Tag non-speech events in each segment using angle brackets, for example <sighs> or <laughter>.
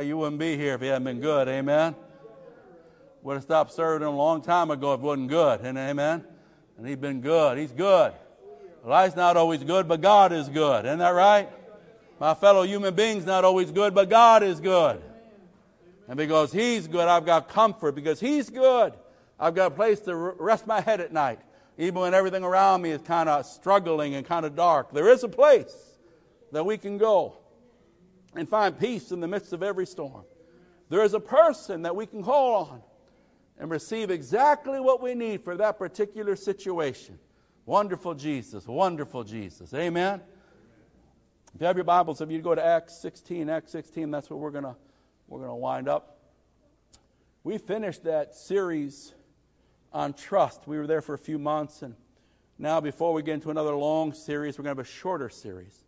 You wouldn't be here if you hadn't been good. Amen. Would have stopped serving him a long time ago if it wasn't good. And amen. And he's been good. He's good. Life's not always good, but God is good. Isn't that right? My fellow human beings not always good, but God is good. And because He's good, I've got comfort. Because He's good, I've got a place to rest my head at night. Even when everything around me is kind of struggling and kind of dark, there is a place that we can go and find peace in the midst of every storm. There is a person that we can call on and receive exactly what we need for that particular situation. Wonderful Jesus, wonderful Jesus. Amen. If you have your Bibles, if you go to Acts 16, Acts 16, that's where we're gonna we're gonna wind up. We finished that series on trust. We were there for a few months, and now before we get into another long series, we're gonna have a shorter series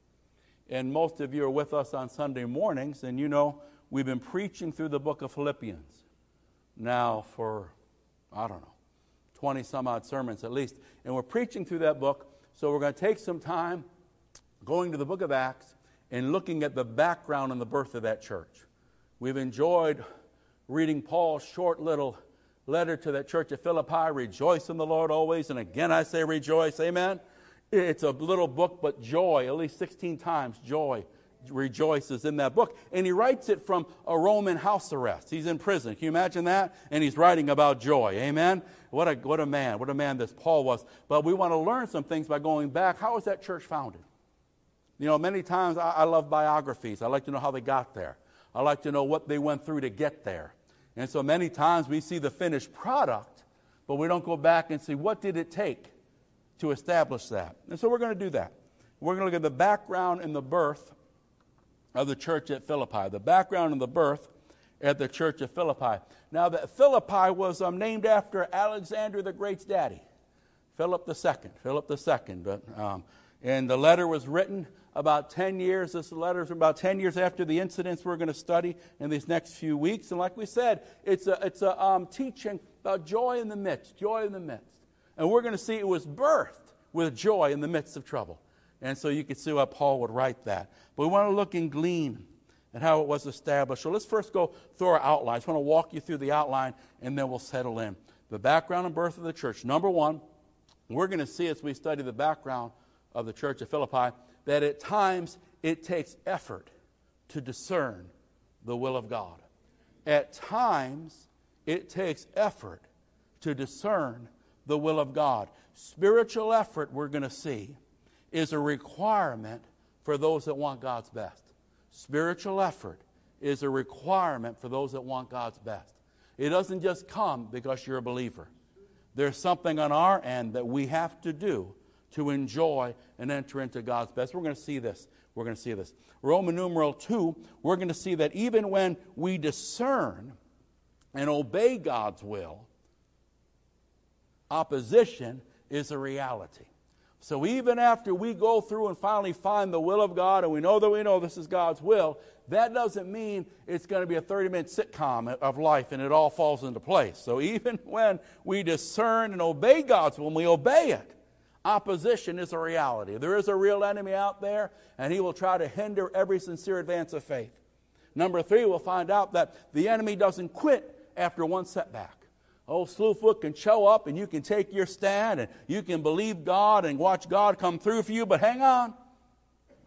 and most of you are with us on Sunday mornings, and you know we've been preaching through the book of Philippians now for, I don't know, 20 some odd sermons at least. And we're preaching through that book, so we're going to take some time going to the book of Acts and looking at the background and the birth of that church. We've enjoyed reading Paul's short little letter to that church at Philippi rejoice in the Lord always, and again I say rejoice, amen. It's a little book, but joy, at least 16 times, joy rejoices in that book. And he writes it from a Roman house arrest. He's in prison. Can you imagine that? And he's writing about joy. Amen? What a, what a man. What a man this Paul was. But we want to learn some things by going back. How was that church founded? You know, many times I, I love biographies. I like to know how they got there. I like to know what they went through to get there. And so many times we see the finished product, but we don't go back and see what did it take to establish that. And so we're going to do that. We're going to look at the background and the birth of the church at Philippi. The background and the birth at the church of Philippi. Now, that Philippi was um, named after Alexander the Great's daddy, Philip II. Philip II. But, um, and the letter was written about 10 years. This letter is about 10 years after the incidents we're going to study in these next few weeks. And like we said, it's a, it's a um, teaching about joy in the midst, joy in the midst. And we're going to see it was birthed with joy in the midst of trouble. And so you can see why Paul would write that. But we want to look and glean at how it was established. So let's first go through our outline. I just want to walk you through the outline and then we'll settle in. The background and birth of the church. Number one, we're going to see as we study the background of the church of Philippi that at times it takes effort to discern the will of God. At times it takes effort to discern the will of God. Spiritual effort, we're going to see, is a requirement for those that want God's best. Spiritual effort is a requirement for those that want God's best. It doesn't just come because you're a believer. There's something on our end that we have to do to enjoy and enter into God's best. We're going to see this. We're going to see this. Roman numeral 2, we're going to see that even when we discern and obey God's will, opposition is a reality. So even after we go through and finally find the will of God and we know that we know this is God's will, that doesn't mean it's going to be a 30 minute sitcom of life and it all falls into place. So even <laughs> when we discern and obey God's will, when we obey it, opposition is a reality. There is a real enemy out there and he will try to hinder every sincere advance of faith. Number three, we'll find out that the enemy doesn't quit after one setback old Slewfoot can show up and you can take your stand and you can believe God and watch God come through for you, but hang on.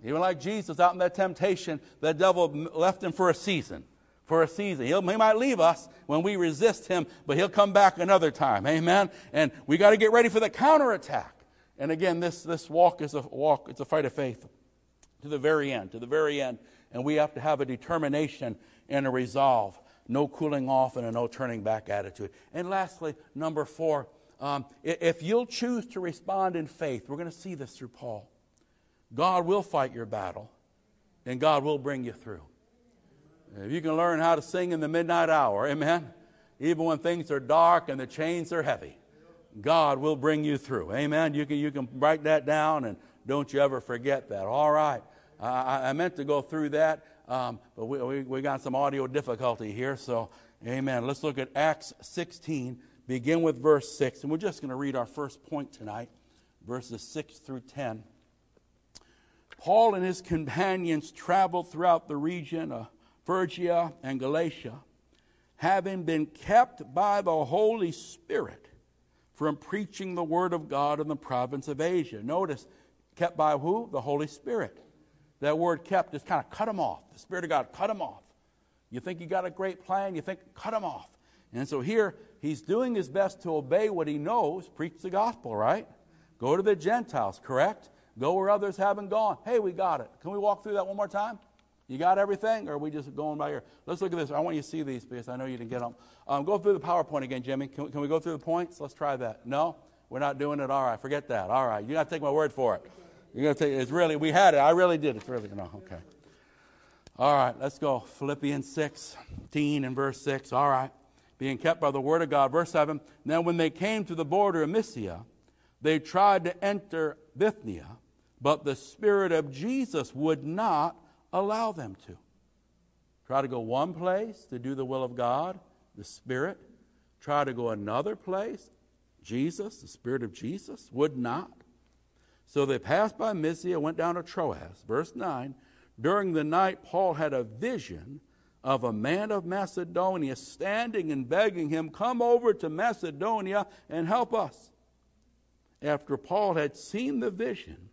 Even like Jesus out in that temptation, the devil left him for a season. For a season. He'll, he might leave us when we resist him, but he'll come back another time. Amen? And we got to get ready for the counterattack. And again, this, this walk is a walk, it's a fight of faith to the very end, to the very end. And we have to have a determination and a resolve no cooling off and a no turning back attitude. And lastly, number four, um, if you'll choose to respond in faith, we're going to see this through Paul. God will fight your battle, and God will bring you through. If you can learn how to sing in the midnight hour, amen, even when things are dark and the chains are heavy, God will bring you through. Amen. You can, you can write that down and don't you ever forget that. All right. I, I meant to go through that. Um, but we, we, we got some audio difficulty here, so amen. Let's look at Acts 16, begin with verse 6. And we're just going to read our first point tonight, verses 6 through 10. Paul and his companions traveled throughout the region of Phrygia, and Galatia, having been kept by the Holy Spirit from preaching the word of God in the province of Asia. Notice, kept by who? The Holy Spirit. That word kept just kind of cut them off. The Spirit of God cut them off. You think you got a great plan, you think, cut them off. And so here, he's doing his best to obey what he knows, preach the gospel, right? Go to the Gentiles, correct? Go where others haven't gone. Hey, we got it. Can we walk through that one more time? You got everything, or are we just going by here? Let's look at this. I want you to see these because I know you didn't get them. Um, go through the PowerPoint again, Jimmy. Can, can we go through the points? Let's try that. No? We're not doing it? All right, forget that. All right, you got to take my word for it. You're going to take it's really, we had it. I really did. It's really, no, okay. All right, let's go. Philippians 16 and verse 6. All right. Being kept by the word of God. Verse 7. Now, when they came to the border of Mysia, they tried to enter Bithynia, but the Spirit of Jesus would not allow them to. Try to go one place to do the will of God, the Spirit. Try to go another place, Jesus, the Spirit of Jesus, would not. So they passed by Mysia, and went down to Troas. Verse 9 During the night, Paul had a vision of a man of Macedonia standing and begging him, Come over to Macedonia and help us. After Paul had seen the vision,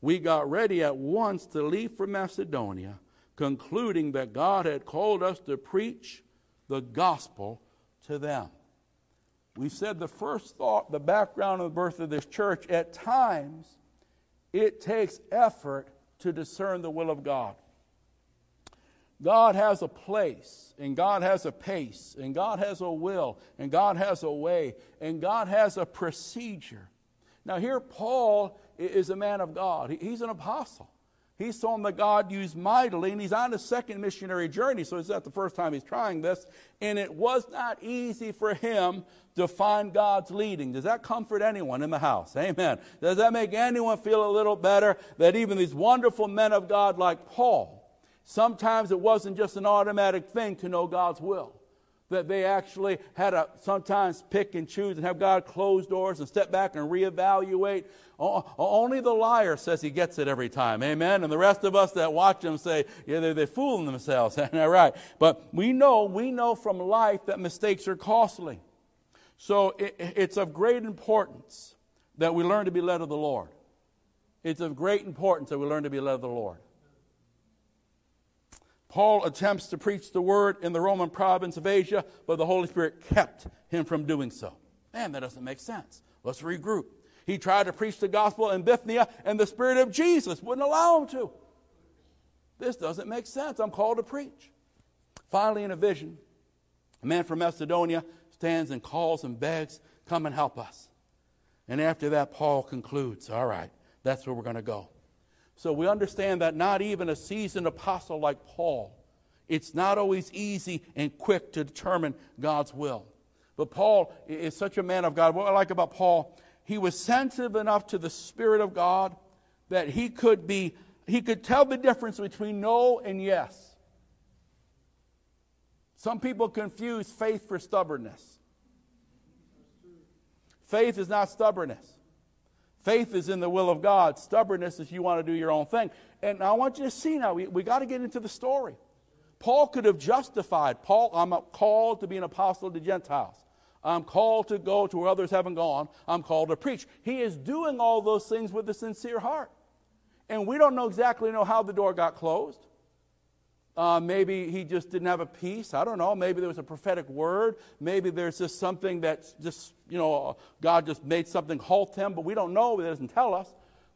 we got ready at once to leave for Macedonia, concluding that God had called us to preach the gospel to them. We said the first thought, the background of the birth of this church, at times it takes effort to discern the will of God. God has a place, and God has a pace, and God has a will, and God has a way, and God has a procedure. Now, here, Paul is a man of God, he's an apostle. He's someone that God used mightily, and he's on his second missionary journey, so it's not the first time he's trying this. And it was not easy for him to find God's leading. Does that comfort anyone in the house? Amen. Does that make anyone feel a little better that even these wonderful men of God like Paul, sometimes it wasn't just an automatic thing to know God's will? That they actually had to sometimes pick and choose and have God close doors and step back and reevaluate. Only the liar says he gets it every time. Amen. And the rest of us that watch them say, yeah, they're, they're fooling themselves. <laughs> All right. But we know, we know from life that mistakes are costly. So it, it's of great importance that we learn to be led of the Lord. It's of great importance that we learn to be led of the Lord. Paul attempts to preach the word in the Roman province of Asia, but the Holy Spirit kept him from doing so. Man, that doesn't make sense. Let's regroup. He tried to preach the gospel in Bithynia, and the Spirit of Jesus wouldn't allow him to. This doesn't make sense. I'm called to preach. Finally, in a vision, a man from Macedonia stands and calls and begs, Come and help us. And after that, Paul concludes, All right, that's where we're going to go. So we understand that not even a seasoned apostle like Paul, it's not always easy and quick to determine God's will. But Paul is such a man of God. What I like about Paul, he was sensitive enough to the Spirit of God that he could be, he could tell the difference between no and yes. Some people confuse faith for stubbornness. Faith is not stubbornness. Faith is in the will of God. Stubbornness is you want to do your own thing. And I want you to see now, we, we got to get into the story. Paul could have justified, Paul, I'm called to be an apostle to Gentiles. I'm called to go to where others haven't gone. I'm called to preach. He is doing all those things with a sincere heart. And we don't know exactly know how the door got closed. Uh, maybe he just didn't have a peace. I don't know. Maybe there was a prophetic word. Maybe there's just something that's just, you know, God just made something halt him, but we don't know. It doesn't tell us.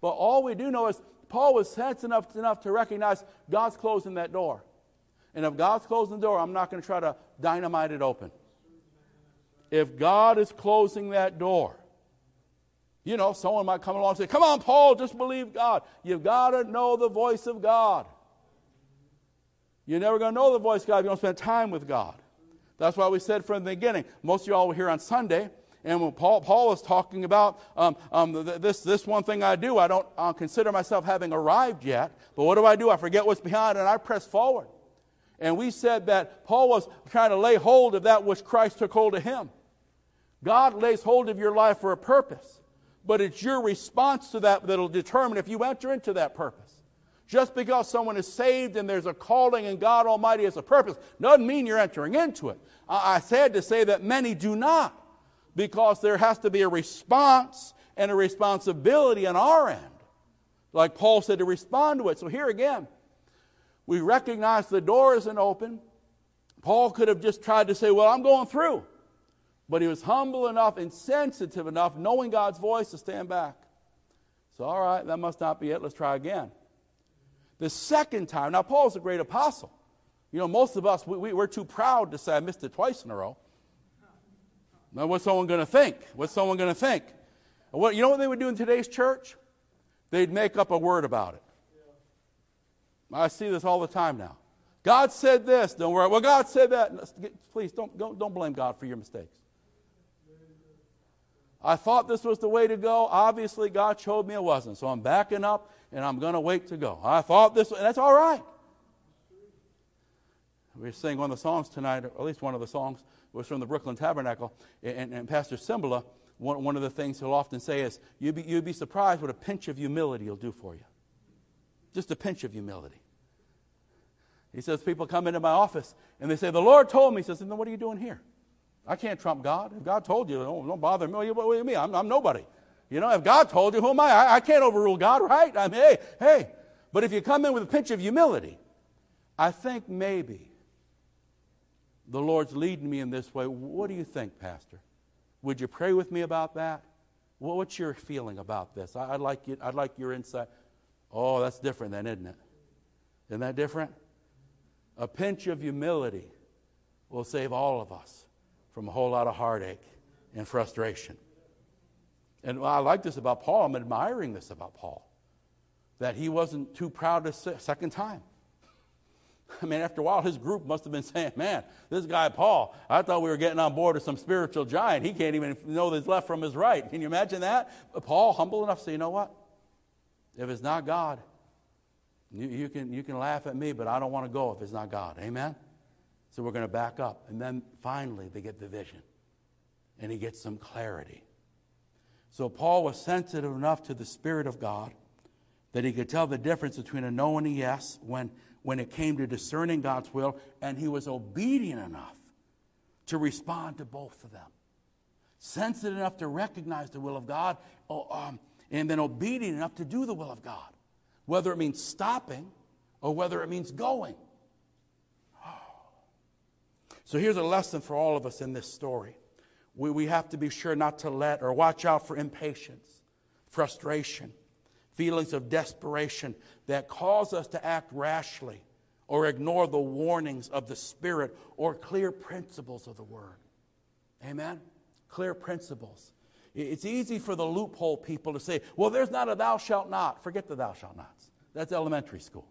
But all we do know is Paul was sensitive enough, enough to recognize God's closing that door. And if God's closing the door, I'm not going to try to dynamite it open. If God is closing that door, you know, someone might come along and say, Come on, Paul, just believe God. You've got to know the voice of God. You're never going to know the voice of God if you don't spend time with God. That's why we said from the beginning. Most of y'all were here on Sunday, and when Paul, Paul was talking about um, um, this, this one thing I do, I don't uh, consider myself having arrived yet, but what do I do? I forget what's behind and I press forward. And we said that Paul was trying to lay hold of that which Christ took hold of him. God lays hold of your life for a purpose, but it's your response to that that'll determine if you enter into that purpose. Just because someone is saved and there's a calling and God Almighty has a purpose doesn't mean you're entering into it. I, I said to say that many do not because there has to be a response and a responsibility on our end. Like Paul said, to respond to it. So here again, we recognize the door isn't open. Paul could have just tried to say, Well, I'm going through. But he was humble enough and sensitive enough, knowing God's voice, to stand back. So, all right, that must not be it. Let's try again. The second time, now Paul's a great apostle. You know, most of us, we, we, we're too proud to say, I missed it twice in a row. Now, what's someone going to think? What's someone going to think? What, you know what they would do in today's church? They'd make up a word about it. I see this all the time now. God said this. Don't worry. Well, God said that. Please don't, don't, don't blame God for your mistakes. I thought this was the way to go. Obviously, God showed me it wasn't. So I'm backing up and I'm going to wait to go. I thought this, and that's all right. We singing one of the songs tonight, or at least one of the songs was from the Brooklyn Tabernacle. And, and Pastor Cymbala, one, one of the things he'll often say is, you'd be, you'd be surprised what a pinch of humility will do for you. Just a pinch of humility. He says, people come into my office and they say, The Lord told me. He says, Then what are you doing here? I can't trump God. If God told you, don't, don't bother me. What do you mean? I'm, I'm, nobody. You know, if God told you, who am I? I? I can't overrule God, right? I mean, hey, hey. But if you come in with a pinch of humility, I think maybe the Lord's leading me in this way. What do you think, Pastor? Would you pray with me about that? what's your feeling about this? I, would like you, I'd like your insight. Oh, that's different then, isn't it? Isn't that different? A pinch of humility will save all of us from a whole lot of heartache and frustration. And I like this about Paul. I'm admiring this about Paul. That he wasn't too proud a second time. I mean, after a while, his group must have been saying, Man, this guy Paul, I thought we were getting on board with some spiritual giant. He can't even know his left from his right. Can you imagine that? But Paul, humble enough to say, You know what? If it's not God, you, you, can, you can laugh at me, but I don't want to go if it's not God. Amen? So we're going to back up. And then finally, they get the vision, and he gets some clarity. So Paul was sensitive enough to the Spirit of God that he could tell the difference between a no and a yes when, when it came to discerning God's will, and he was obedient enough to respond to both of them. Sensitive enough to recognize the will of God, oh, um, and then obedient enough to do the will of God whether it means stopping or whether it means going. <sighs> So here's a lesson for all of us in this story. We, we have to be sure not to let or watch out for impatience, frustration, feelings of desperation that cause us to act rashly or ignore the warnings of the Spirit or clear principles of the Word. Amen? Clear principles. It's easy for the loophole people to say, well, there's not a thou shalt not. Forget the thou shalt nots. That's elementary school.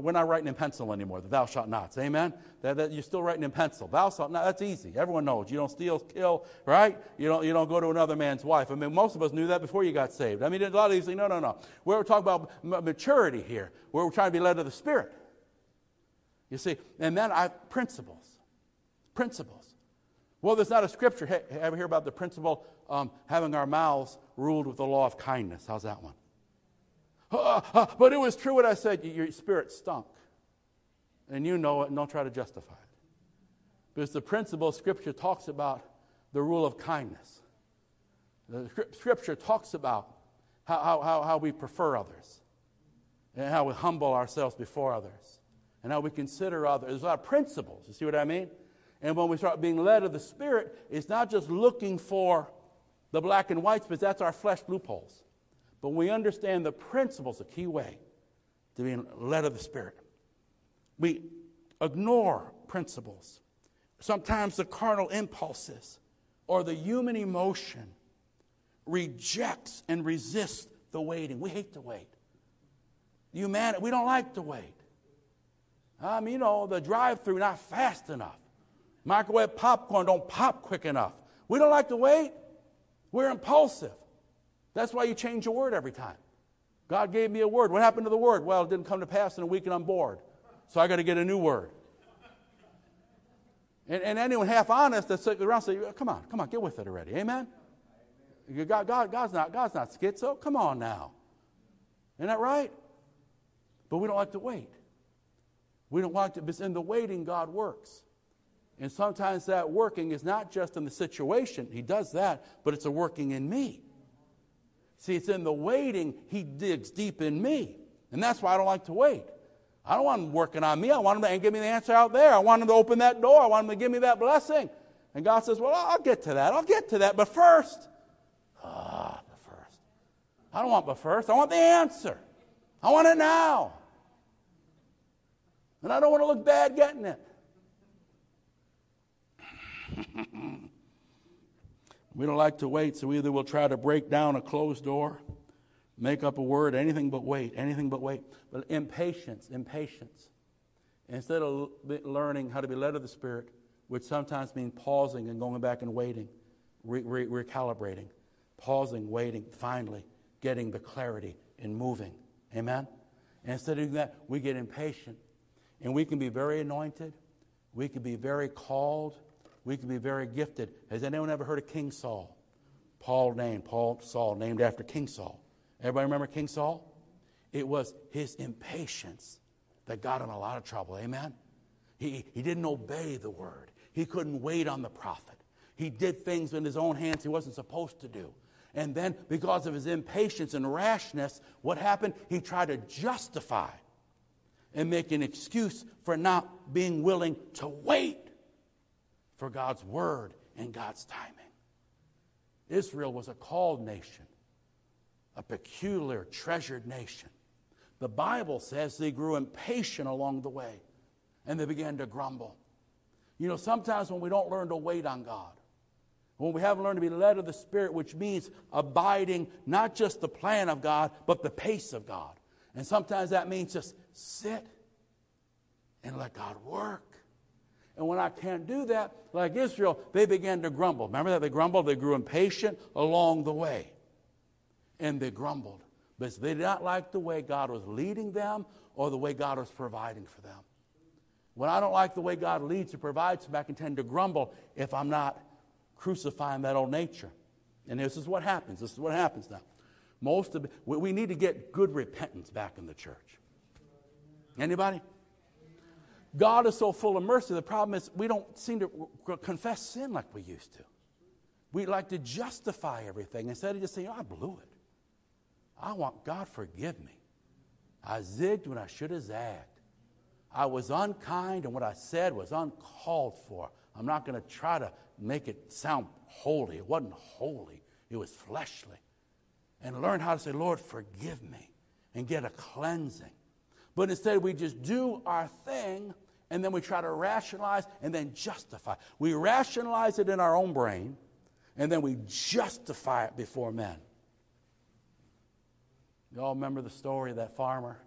We're not writing in pencil anymore, the thou shalt nots. Amen? That, that, you're still writing in pencil. Thou shalt not, that's easy. Everyone knows. You don't steal, kill, right? You don't, you don't go to another man's wife. I mean, most of us knew that before you got saved. I mean, a lot of these say, no, no, no. We're talking about maturity here. We're trying to be led to the Spirit. You see, and then I, principles. Principles. Well, there's not a scripture. Hey, ever hear about the principle um, having our mouths ruled with the law of kindness? How's that one? Uh, uh, but it was true what I said. Your spirit stunk. And you know it, and don't try to justify it. Because the principle Scripture talks about the rule of kindness. The Scripture talks about how, how, how we prefer others, and how we humble ourselves before others, and how we consider others. There's a lot of principles. You see what I mean? And when we start being led of the Spirit, it's not just looking for the black and whites, but that's our flesh loopholes. But we understand the principles, a key way to being led of the Spirit. We ignore principles. Sometimes the carnal impulses or the human emotion rejects and resists the waiting. We hate to wait. Humanity, we don't like to wait. I mean, you know, the drive through not fast enough. Microwave popcorn don't pop quick enough. We don't like to wait. We're impulsive. That's why you change your word every time. God gave me a word. What happened to the word? Well, it didn't come to pass in a week and I'm bored. So I got to get a new word. And, and anyone half honest that's sitting around say, come on, come on, get with it already. Amen? God, God, God's, not, God's not schizo. Come on now. Isn't that right? But we don't like to wait. We don't like to, but in the waiting, God works. And sometimes that working is not just in the situation, He does that, but it's a working in me. See, it's in the waiting, He digs deep in me. And that's why I don't like to wait. I don't want Him working on me. I want Him to give me the answer out there. I want Him to open that door. I want Him to give me that blessing. And God says, Well, I'll get to that. I'll get to that. But first, ah, but first. I don't want but first. I want the answer. I want it now. And I don't want to look bad getting it. We don't like to wait, so either we'll try to break down a closed door, make up a word, anything but wait, anything but wait. But impatience, impatience. Instead of learning how to be led of the Spirit, which sometimes means pausing and going back and waiting, re- re- recalibrating, pausing, waiting, finally getting the clarity and moving. Amen? And instead of doing that, we get impatient. And we can be very anointed, we can be very called, we can be very gifted. Has anyone ever heard of King Saul? Paul named, Paul Saul, named after King Saul. Everybody remember King Saul? It was his impatience that got him a lot of trouble. Amen? He, he didn't obey the word. He couldn't wait on the prophet. He did things in his own hands he wasn't supposed to do. And then, because of his impatience and rashness, what happened? He tried to justify and make an excuse for not being willing to wait for God's word and God's timing. Israel was a called nation, a peculiar, treasured nation. The Bible says they grew impatient along the way and they began to grumble. You know, sometimes when we don't learn to wait on God, when we haven't learned to be led of the Spirit, which means abiding not just the plan of God, but the pace of God. And sometimes that means just sit and let God work. And when I can't do that, like Israel, they began to grumble. Remember that they grumbled? They grew impatient along the way. And they grumbled. But they did not like the way God was leading them or the way God was providing for them. When I don't like the way God leads or provides me, I can tend to grumble if I'm not crucifying that old nature. And this is what happens. This is what happens now. Most of we need to get good repentance back in the church. Anybody? God is so full of mercy. The problem is we don't seem to confess sin like we used to. We like to justify everything instead of just saying, oh, I blew it. I want God forgive me. I zigged when I should have zagged. I was unkind and what I said was uncalled for. I'm not going to try to make it sound holy. It wasn't holy, it was fleshly. And learn how to say, Lord, forgive me, and get a cleansing. But instead, we just do our thing and then we try to rationalize and then justify. We rationalize it in our own brain and then we justify it before men. You all remember the story of that farmer?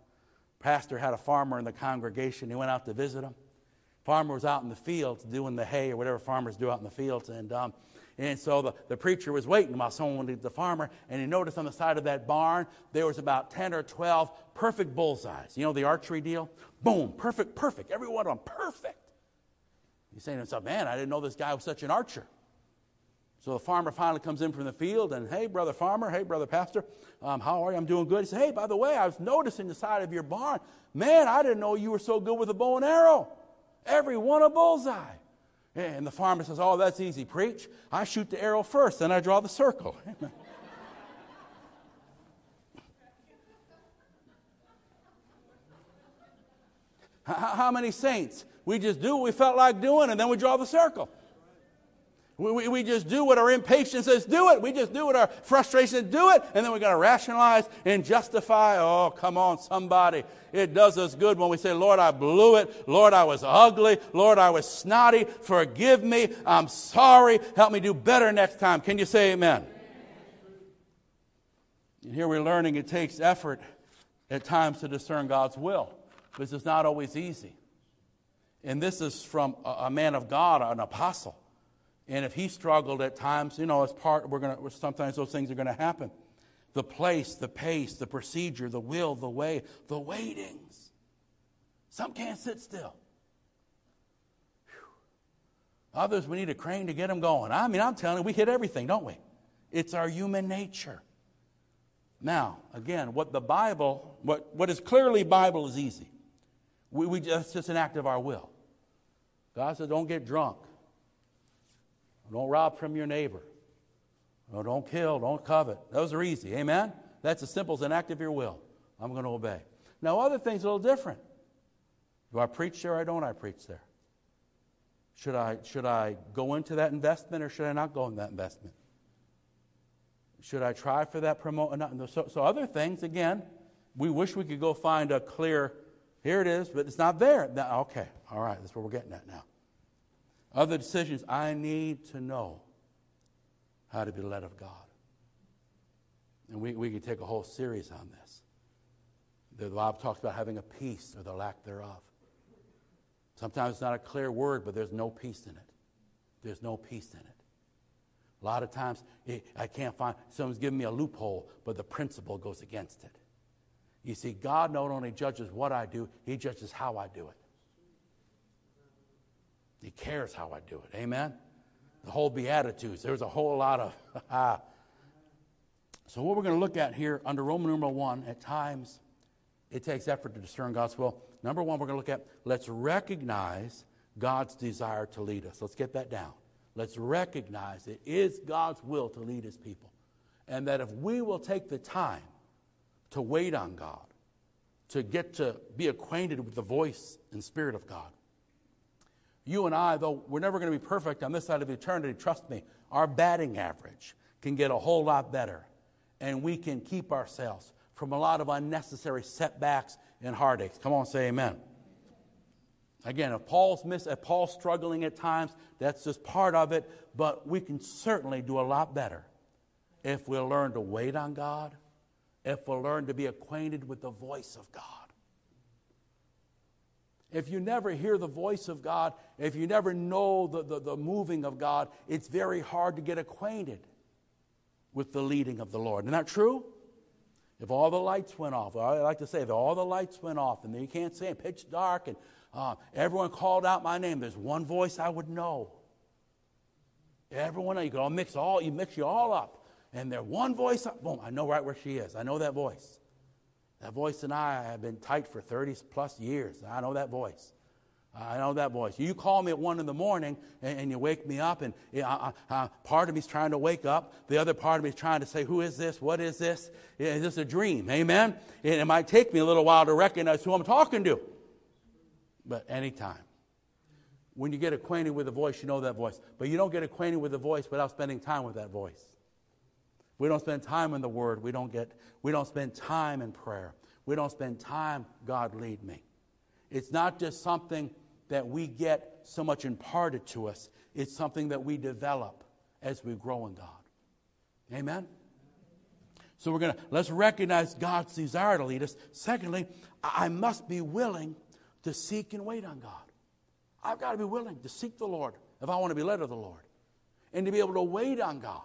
Pastor had a farmer in the congregation. He went out to visit him. Farmer was out in the fields doing the hay or whatever farmers do out in the fields. And um, and so the, the preacher was waiting while someone to the farmer, and he noticed on the side of that barn there was about 10 or 12 perfect bullseyes. You know the archery deal? Boom, perfect, perfect. Every one of them, perfect. He's saying to himself, man, I didn't know this guy was such an archer. So the farmer finally comes in from the field and, hey, brother farmer, hey, brother pastor, um, how are you? I'm doing good. He said, hey, by the way, I was noticing the side of your barn. Man, I didn't know you were so good with a bow and arrow. Every one a bullseye. And the farmer says, Oh, that's easy, preach. I shoot the arrow first, then I draw the circle. <laughs> How many saints? We just do what we felt like doing and then we draw the circle. We, we, we, just do what our impatience says, do it. We just do what our frustration says, do it. And then we got to rationalize and justify. Oh, come on, somebody. It does us good when we say, Lord, I blew it. Lord, I was ugly. Lord, I was snotty. Forgive me. I'm sorry. Help me do better next time. Can you say amen? And here we're learning it takes effort at times to discern God's will, but it's not always easy. And this is from a, a man of God, an apostle. And if he struggled at times, you know, as part, we're going to, sometimes those things are going to happen. The place, the pace, the procedure, the will, the way, the waitings. Some can't sit still. Whew. Others, we need a crane to get them going. I mean, I'm telling you, we hit everything, don't we? It's our human nature. Now, again, what the Bible, what, what is clearly Bible is easy. We, we just, just an act of our will. God said, don't get drunk. Don't rob from your neighbor. Don't kill, don't covet. Those are easy. Amen? That's as simple as an act of your will. I'm going to obey. Now, other things a little different. Do I preach there or don't I preach there? Should I, should I go into that investment or should I not go in that investment? Should I try for that promote? So, so other things, again, we wish we could go find a clear, here it is, but it's not there. Now, okay, all right, that's what we're getting at now. Other decisions, I need to know how to be led of God. And we, we could take a whole series on this. The Bible talks about having a peace or the lack thereof. Sometimes it's not a clear word, but there's no peace in it. There's no peace in it. A lot of times, it, I can't find, someone's giving me a loophole, but the principle goes against it. You see, God not only judges what I do, He judges how I do it. He cares how I do it. Amen? The whole Beatitudes, there's a whole lot of. <laughs> so, what we're going to look at here under Roman numeral 1, at times it takes effort to discern God's will. Number one, we're going to look at let's recognize God's desire to lead us. Let's get that down. Let's recognize it is God's will to lead his people. And that if we will take the time to wait on God, to get to be acquainted with the voice and spirit of God, you and I, though we're never going to be perfect on this side of eternity, trust me, our batting average can get a whole lot better. And we can keep ourselves from a lot of unnecessary setbacks and heartaches. Come on, say amen. Again, if Paul's miss, if Paul's struggling at times, that's just part of it. But we can certainly do a lot better if we learn to wait on God, if we learn to be acquainted with the voice of God. If you never hear the voice of God, if you never know the, the, the moving of God, it's very hard to get acquainted with the leading of the Lord. Isn't that true? If all the lights went off, I like to say, if all the lights went off and you can't see it, pitch dark, and uh, everyone called out my name, there's one voice I would know. Everyone, you could all mix all, you mix you all up, and there's one voice, boom, I know right where she is. I know that voice. That voice and I have been tight for 30 plus years. I know that voice. I know that voice. You call me at one in the morning and, and you wake me up, and part of me is trying to wake up. The other part of me is trying to say, Who is this? What is this? Is this a dream? Amen? And it might take me a little while to recognize who I'm talking to. But anytime. When you get acquainted with a voice, you know that voice. But you don't get acquainted with a voice without spending time with that voice. We don't spend time in the Word. We don't, get, we don't spend time in prayer. We don't spend time, God, lead me. It's not just something that we get so much imparted to us. It's something that we develop as we grow in God. Amen? So we're going to, let's recognize God's desire to lead us. Secondly, I must be willing to seek and wait on God. I've got to be willing to seek the Lord if I want to be led of the Lord and to be able to wait on God.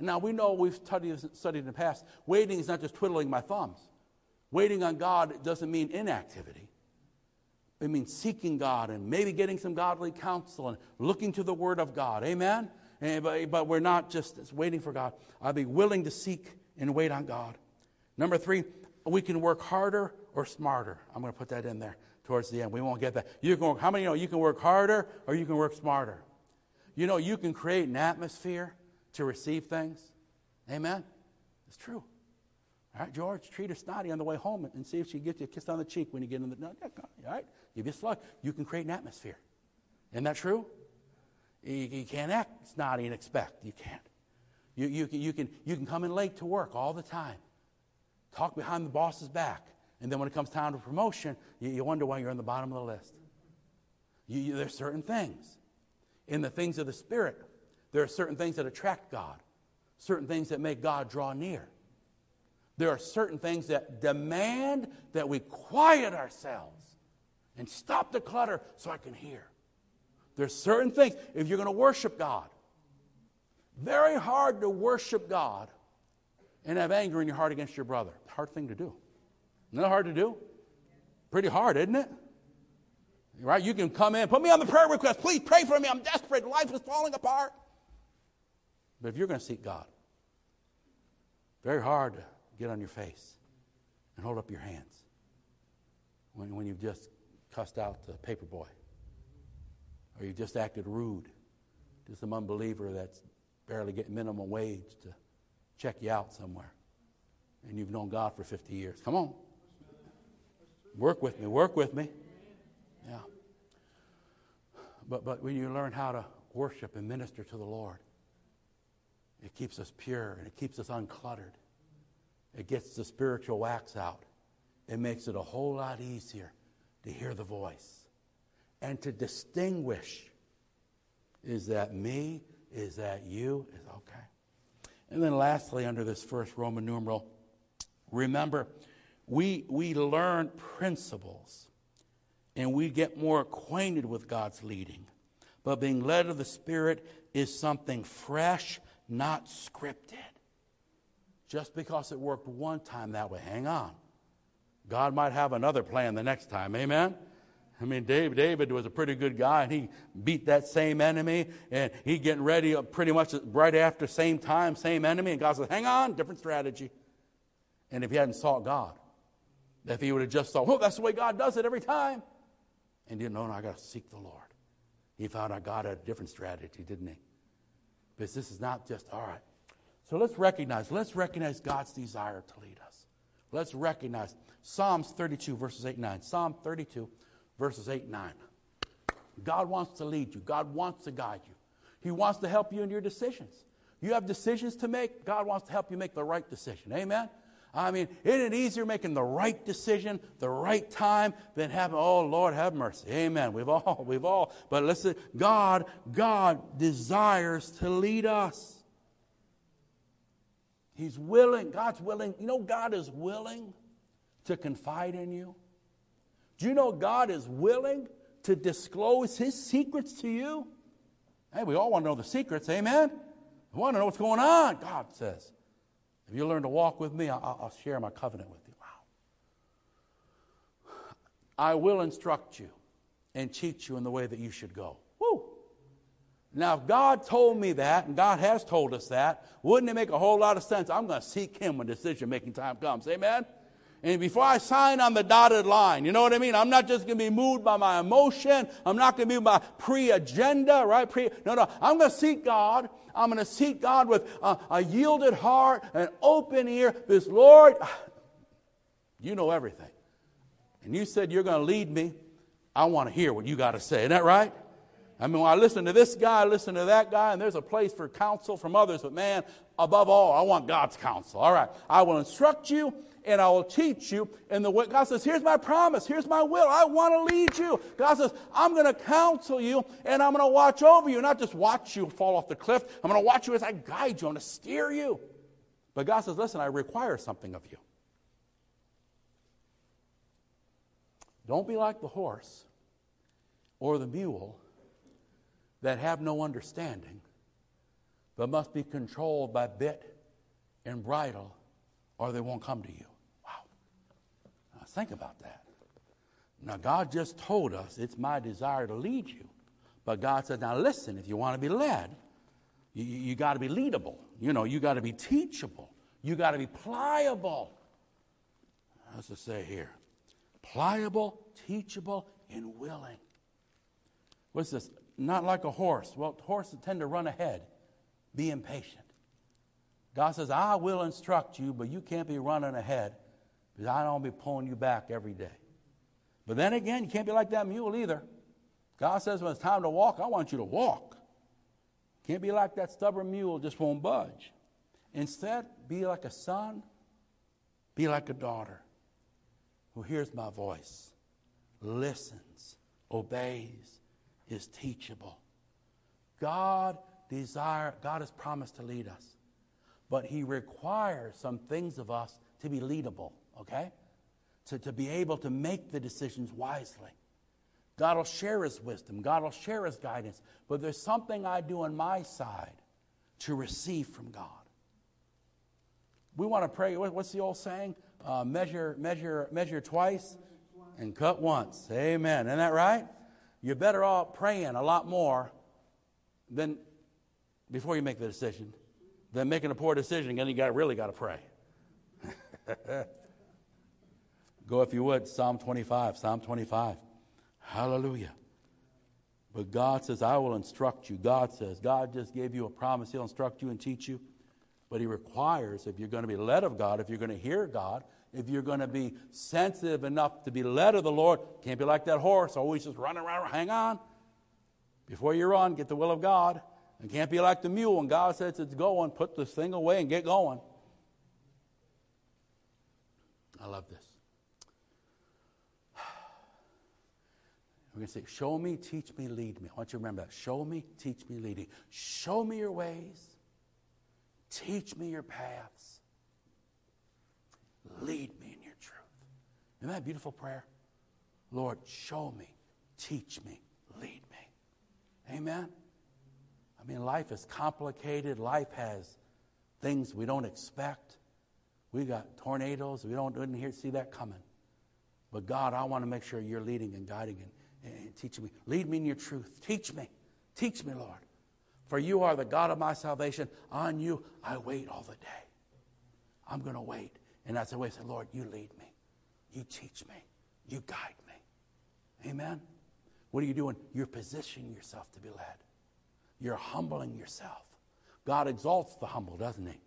And now we know we've studied, studied in the past, waiting is not just twiddling my thumbs. Waiting on God doesn't mean inactivity. It means seeking God and maybe getting some godly counsel and looking to the Word of God. Amen? Eh, but, but we're not just waiting for God. I'll be willing to seek and wait on God. Number three, we can work harder or smarter. I'm going to put that in there towards the end. We won't get that. You can work, how many know you can work harder or you can work smarter? You know, you can create an atmosphere to receive things. Amen? It's true. All right, George, treat her snotty on the way home and see if she gets you a kiss on the cheek when you get in the. All right? Give you a slug. You can create an atmosphere. Isn't that true? You, you can't act snotty and expect. You can't. You, you, you, can, you can come in late to work all the time, talk behind the boss's back, and then when it comes time to promotion, you, you wonder why you're on the bottom of the list. You, you, there's certain things. In the things of the Spirit, there are certain things that attract God, certain things that make God draw near. There are certain things that demand that we quiet ourselves and stop the clutter so I can hear. There's certain things, if you're going to worship God, very hard to worship God and have anger in your heart against your brother. Hard thing to do. Not hard to do? Pretty hard, isn't it? Right? You can come in, put me on the prayer request. Please pray for me. I'm desperate. Life is falling apart. But if you're going to seek God, very hard to get on your face and hold up your hands when, when you've just cussed out the paper boy or you've just acted rude to some unbeliever that's barely getting minimum wage to check you out somewhere and you've known God for 50 years. Come on. Work with me, work with me. Yeah. But, but when you learn how to worship and minister to the Lord, it keeps us pure and it keeps us uncluttered. It gets the spiritual wax out. It makes it a whole lot easier to hear the voice and to distinguish is that me? Is that you? Is okay. And then lastly, under this first Roman numeral, remember, we, we learn principles and we get more acquainted with God's leading. But being led of the Spirit is something fresh, not scripted. Just because it worked one time that way, hang on. God might have another plan the next time. Amen? I mean, David was a pretty good guy, and he beat that same enemy, and he getting ready pretty much right after, same time, same enemy. And God said, "Hang on, different strategy." And if he hadn't sought God, if he would have just thought, "Well, that's the way God does it every time," and didn't know, no, I got to seek the Lord. He found out God had a different strategy, didn't he? Because this is not just all right. So let's recognize, let's recognize God's desire to lead us. Let's recognize Psalms 32, verses 8 and 9. Psalm 32, verses 8 and 9. God wants to lead you, God wants to guide you, He wants to help you in your decisions. You have decisions to make, God wants to help you make the right decision. Amen? I mean, isn't it easier making the right decision, the right time, than having, oh Lord, have mercy. Amen. We've all, <laughs> we've all, but listen, God, God desires to lead us. He's willing, God's willing. You know, God is willing to confide in you. Do you know God is willing to disclose his secrets to you? Hey, we all want to know the secrets, amen? We want to know what's going on, God says. If you learn to walk with me, I'll, I'll share my covenant with you. Wow. I will instruct you and teach you in the way that you should go. Woo! Now, if God told me that, and God has told us that, wouldn't it make a whole lot of sense? I'm going to seek Him when decision making time comes. Amen? And before I sign on the dotted line, you know what I mean? I'm not just going to be moved by my emotion. I'm not going to be moved by pre-agenda, right? Pre, no, no. I'm going to seek God. I'm going to seek God with a, a yielded heart, an open ear. This Lord, <sighs> you know everything. And you said you're going to lead me. I want to hear what you got to say. Isn't that right? I mean, I listen to this guy, I listen to that guy, and there's a place for counsel from others, but man, above all, I want God's counsel. All right. I will instruct you and I will teach you. And the way, God says, Here's my promise. Here's my will. I want to lead you. God says, I'm going to counsel you and I'm going to watch over you. Not just watch you fall off the cliff. I'm going to watch you as I guide you. I'm going to steer you. But God says, Listen, I require something of you. Don't be like the horse or the mule that have no understanding, but must be controlled by bit and bridle, or they won't come to you. Think about that. Now, God just told us it's my desire to lead you. But God said, now listen, if you want to be led, you, you got to be leadable. You know, you got to be teachable. You got to be pliable. How's it say here? Pliable, teachable, and willing. What's this? Not like a horse. Well, horses tend to run ahead. Be impatient. God says, I will instruct you, but you can't be running ahead because I don't be pulling you back every day. But then again, you can't be like that mule either. God says when it's time to walk, I want you to walk. Can't be like that stubborn mule, just won't budge. Instead, be like a son, be like a daughter who hears my voice, listens, obeys, is teachable. God desire, God has promised to lead us, but He requires some things of us to be leadable okay? To, to be able to make the decisions wisely. God will share his wisdom, God will share his guidance, but there's something I do on my side to receive from God. We want to pray. What's the old saying? Uh, measure, measure, measure twice and cut once. Amen. Isn't that right? You're better off praying a lot more than before you make the decision than making a poor decision, and you got really got to pray. <laughs> Go, if you would, Psalm 25. Psalm 25. Hallelujah. But God says, I will instruct you. God says, God just gave you a promise. He'll instruct you and teach you. But He requires, if you're going to be led of God, if you're going to hear God, if you're going to be sensitive enough to be led of the Lord, can't be like that horse, always just running around. Hang on. Before you run, get the will of God. And can't be like the mule. When God says it's going, put this thing away and get going. I love this. We're going to say, Show me, teach me, lead me. I want you to remember that. Show me, teach me, lead me. Show me your ways. Teach me your paths. Lead me in your truth. Isn't that beautiful prayer? Lord, show me, teach me, lead me. Amen? I mean, life is complicated. Life has things we don't expect. We got tornadoes. We don't didn't hear, see that coming. But God, I want to make sure you're leading and guiding and, and teaching me. Lead me in your truth. Teach me. Teach me, Lord. For you are the God of my salvation. On you I wait all the day. I'm going to wait. And that's the way I said, Lord, you lead me. You teach me. You guide me. Amen. What are you doing? You're positioning yourself to be led. You're humbling yourself. God exalts the humble, doesn't he?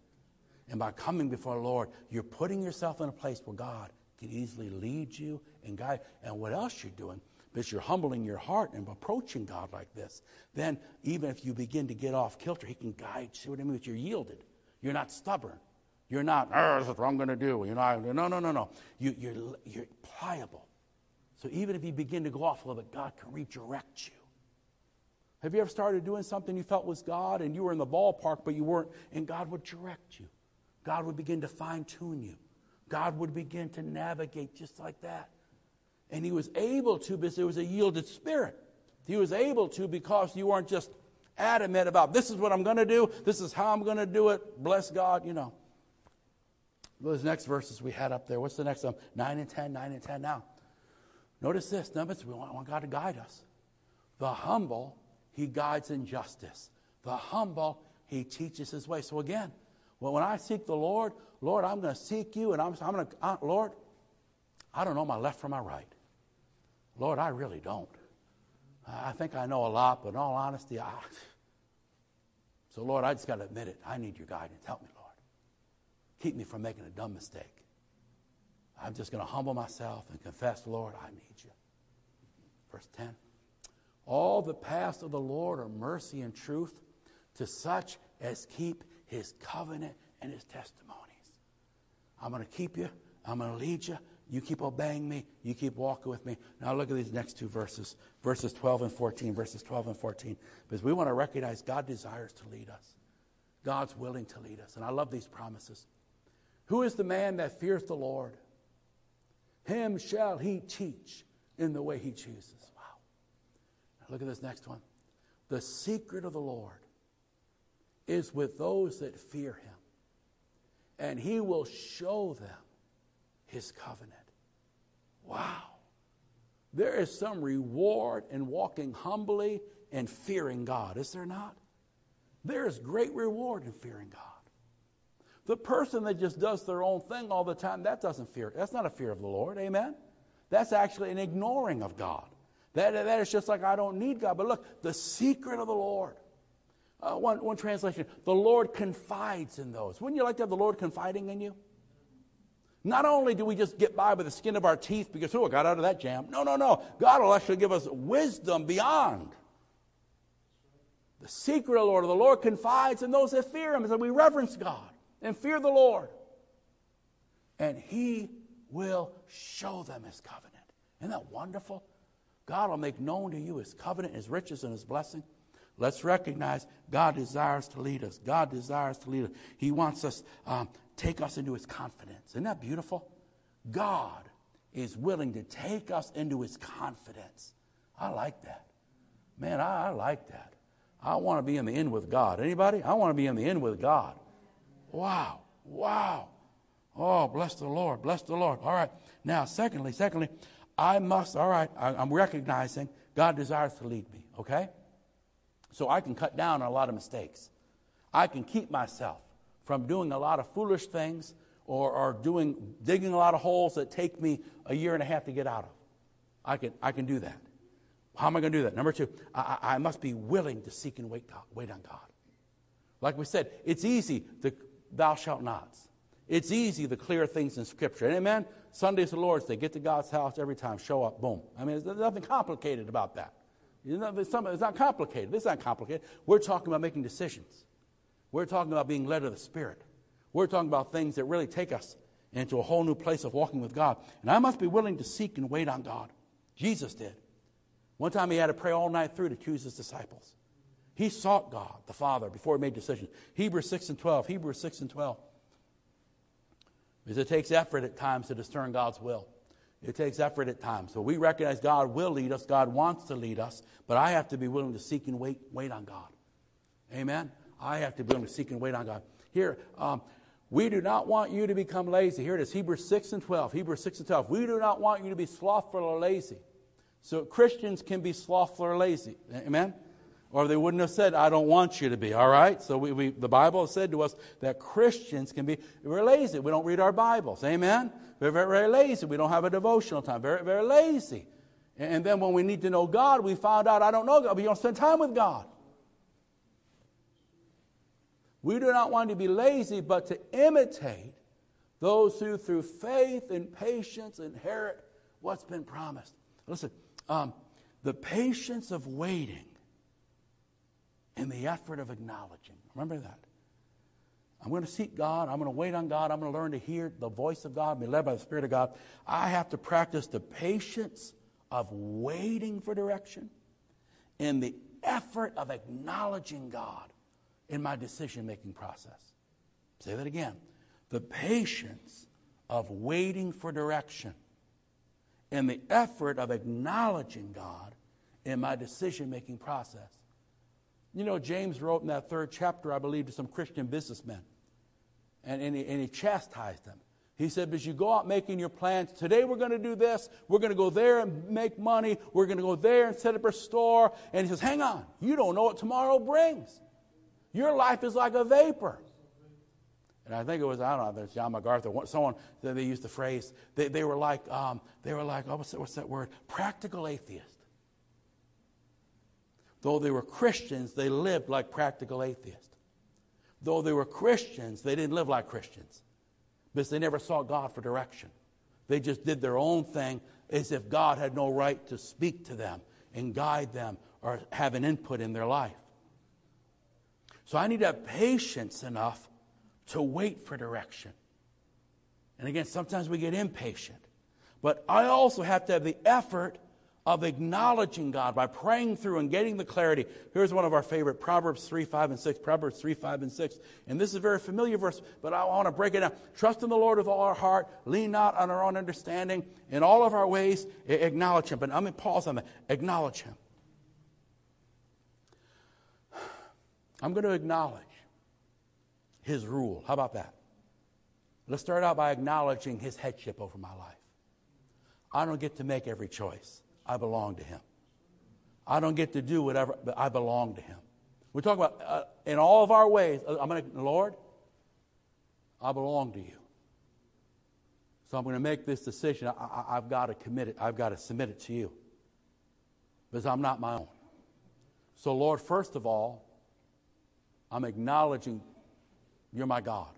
And by coming before the Lord, you're putting yourself in a place where God can easily lead you and guide. And what else you're doing, because you're humbling your heart and approaching God like this, then even if you begin to get off kilter, He can guide you. See what I mean? But you're yielded. You're not stubborn. You're not, oh, this is what I'm going to do. You're not, no, no, no, no. You, you're, you're pliable. So even if you begin to go off a little bit, God can redirect you. Have you ever started doing something you felt was God and you were in the ballpark, but you weren't, and God would direct you? God would begin to fine tune you. God would begin to navigate just like that. And He was able to because it was a yielded spirit. He was able to because you weren't just adamant about this is what I'm going to do, this is how I'm going to do it, bless God, you know. Those next verses we had up there. What's the next one? 9 and 10, 9 and 10 now. Notice this. Numbers, we want, want God to guide us. The humble, he guides in justice. The humble, he teaches his way. So again, well, when I seek the Lord, Lord, I'm going to seek you, and I'm, I'm going to, uh, Lord, I don't know my left from my right. Lord, I really don't. I think I know a lot, but in all honesty, I. So, Lord, I just got to admit it. I need your guidance. Help me, Lord. Keep me from making a dumb mistake. I'm just going to humble myself and confess, Lord, I need you. Verse 10 All the paths of the Lord are mercy and truth to such as keep his covenant and his testimonies. I'm going to keep you, I'm going to lead you. You keep obeying me, you keep walking with me. Now look at these next two verses, verses 12 and 14, verses 12 and 14, because we want to recognize God desires to lead us. God's willing to lead us. And I love these promises. Who is the man that fears the Lord? Him shall he teach in the way he chooses. Wow. Now look at this next one. The secret of the Lord is with those that fear him, and he will show them his covenant. Wow. There is some reward in walking humbly and fearing God, is there not? There is great reward in fearing God. The person that just does their own thing all the time, that doesn't fear. That's not a fear of the Lord. Amen? That's actually an ignoring of God. That, that is just like, I don't need God. But look, the secret of the Lord. Uh, one, one translation, the Lord confides in those. Wouldn't you like to have the Lord confiding in you? Not only do we just get by with the skin of our teeth because, oh, I got out of that jam. No, no, no. God will actually give us wisdom beyond. The secret of the Lord, the Lord confides in those that fear Him, and we reverence God and fear the Lord. And He will show them His covenant. Isn't that wonderful? God will make known to you His covenant, His riches, and His blessing. Let's recognize God desires to lead us. God desires to lead us. He wants us um, take us into His confidence. Isn't that beautiful? God is willing to take us into His confidence. I like that. Man, I, I like that. I want to be in the end with God. Anybody? I want to be in the end with God. Wow. Wow. Oh, bless the Lord. Bless the Lord. All right. Now, secondly, secondly, I must, all right, I, I'm recognizing God desires to lead me, okay? So I can cut down on a lot of mistakes. I can keep myself from doing a lot of foolish things or, or doing, digging a lot of holes that take me a year and a half to get out of. I can, I can do that. How am I going to do that? Number two, I, I must be willing to seek and wait, God, wait on God. Like we said, it's easy, the thou shalt nots. It's easy to clear things in Scripture. And Amen? Sunday's the Lord's Day. Get to God's house every time. Show up. Boom. I mean, there's nothing complicated about that. It's not complicated. It's not complicated. We're talking about making decisions. We're talking about being led of the Spirit. We're talking about things that really take us into a whole new place of walking with God. And I must be willing to seek and wait on God. Jesus did. One time he had to pray all night through to choose his disciples. He sought God, the Father, before he made decisions. Hebrews 6 and 12. Hebrews 6 and 12. Because it takes effort at times to discern God's will. It takes effort at times. So we recognize God will lead us, God wants to lead us, but I have to be willing to seek and wait, wait on God. Amen? I have to be willing to seek and wait on God. Here, um, we do not want you to become lazy. Here it is, Hebrews 6 and 12. Hebrews 6 and 12. We do not want you to be slothful or lazy. So Christians can be slothful or lazy. Amen? Or they wouldn't have said, I don't want you to be, all right? So we, we, the Bible said to us that Christians can be, we're lazy. We don't read our Bibles. Amen? We're very, very lazy. We don't have a devotional time. Very, very lazy. And, and then when we need to know God, we found out, I don't know God. We don't spend time with God. We do not want to be lazy, but to imitate those who through faith and patience inherit what's been promised. Listen, um, the patience of waiting and the effort of acknowledging. Remember that. I'm going to seek God. I'm going to wait on God. I'm going to learn to hear the voice of God, be led by the Spirit of God. I have to practice the patience of waiting for direction and the effort of acknowledging God in my decision making process. Say that again. The patience of waiting for direction and the effort of acknowledging God in my decision making process. You know, James wrote in that third chapter, I believe, to some Christian businessmen, and, and, he, and he chastised them. He said, as you go out making your plans, today we're going to do this, we're going to go there and make money, we're going to go there and set up a store. And he says, hang on, you don't know what tomorrow brings. Your life is like a vapor. And I think it was, I don't know, there's John MacArthur, someone, they used the phrase, they, they were like, um, they were like, oh, what's that, what's that word? Practical atheist. Though they were Christians, they lived like practical atheists. Though they were Christians, they didn't live like Christians because they never sought God for direction. They just did their own thing as if God had no right to speak to them and guide them or have an input in their life. So I need to have patience enough to wait for direction. And again, sometimes we get impatient. But I also have to have the effort of acknowledging God by praying through and getting the clarity. Here's one of our favorite Proverbs 3, 5, and 6. Proverbs 3, 5, and 6. And this is a very familiar verse, but I want to break it down. Trust in the Lord with all our heart. Lean not on our own understanding. In all of our ways, acknowledge Him. But I'm going to pause on that. Acknowledge Him. I'm going to acknowledge His rule. How about that? Let's start out by acknowledging His headship over my life. I don't get to make every choice. I belong to Him. I don't get to do whatever, but I belong to Him. We're talking about uh, in all of our ways. Uh, I'm going to, Lord, I belong to you. So I'm going to make this decision. I, have got to commit it. I've got to submit it to you because I'm not my own. So, Lord, first of all, I'm acknowledging you're my God.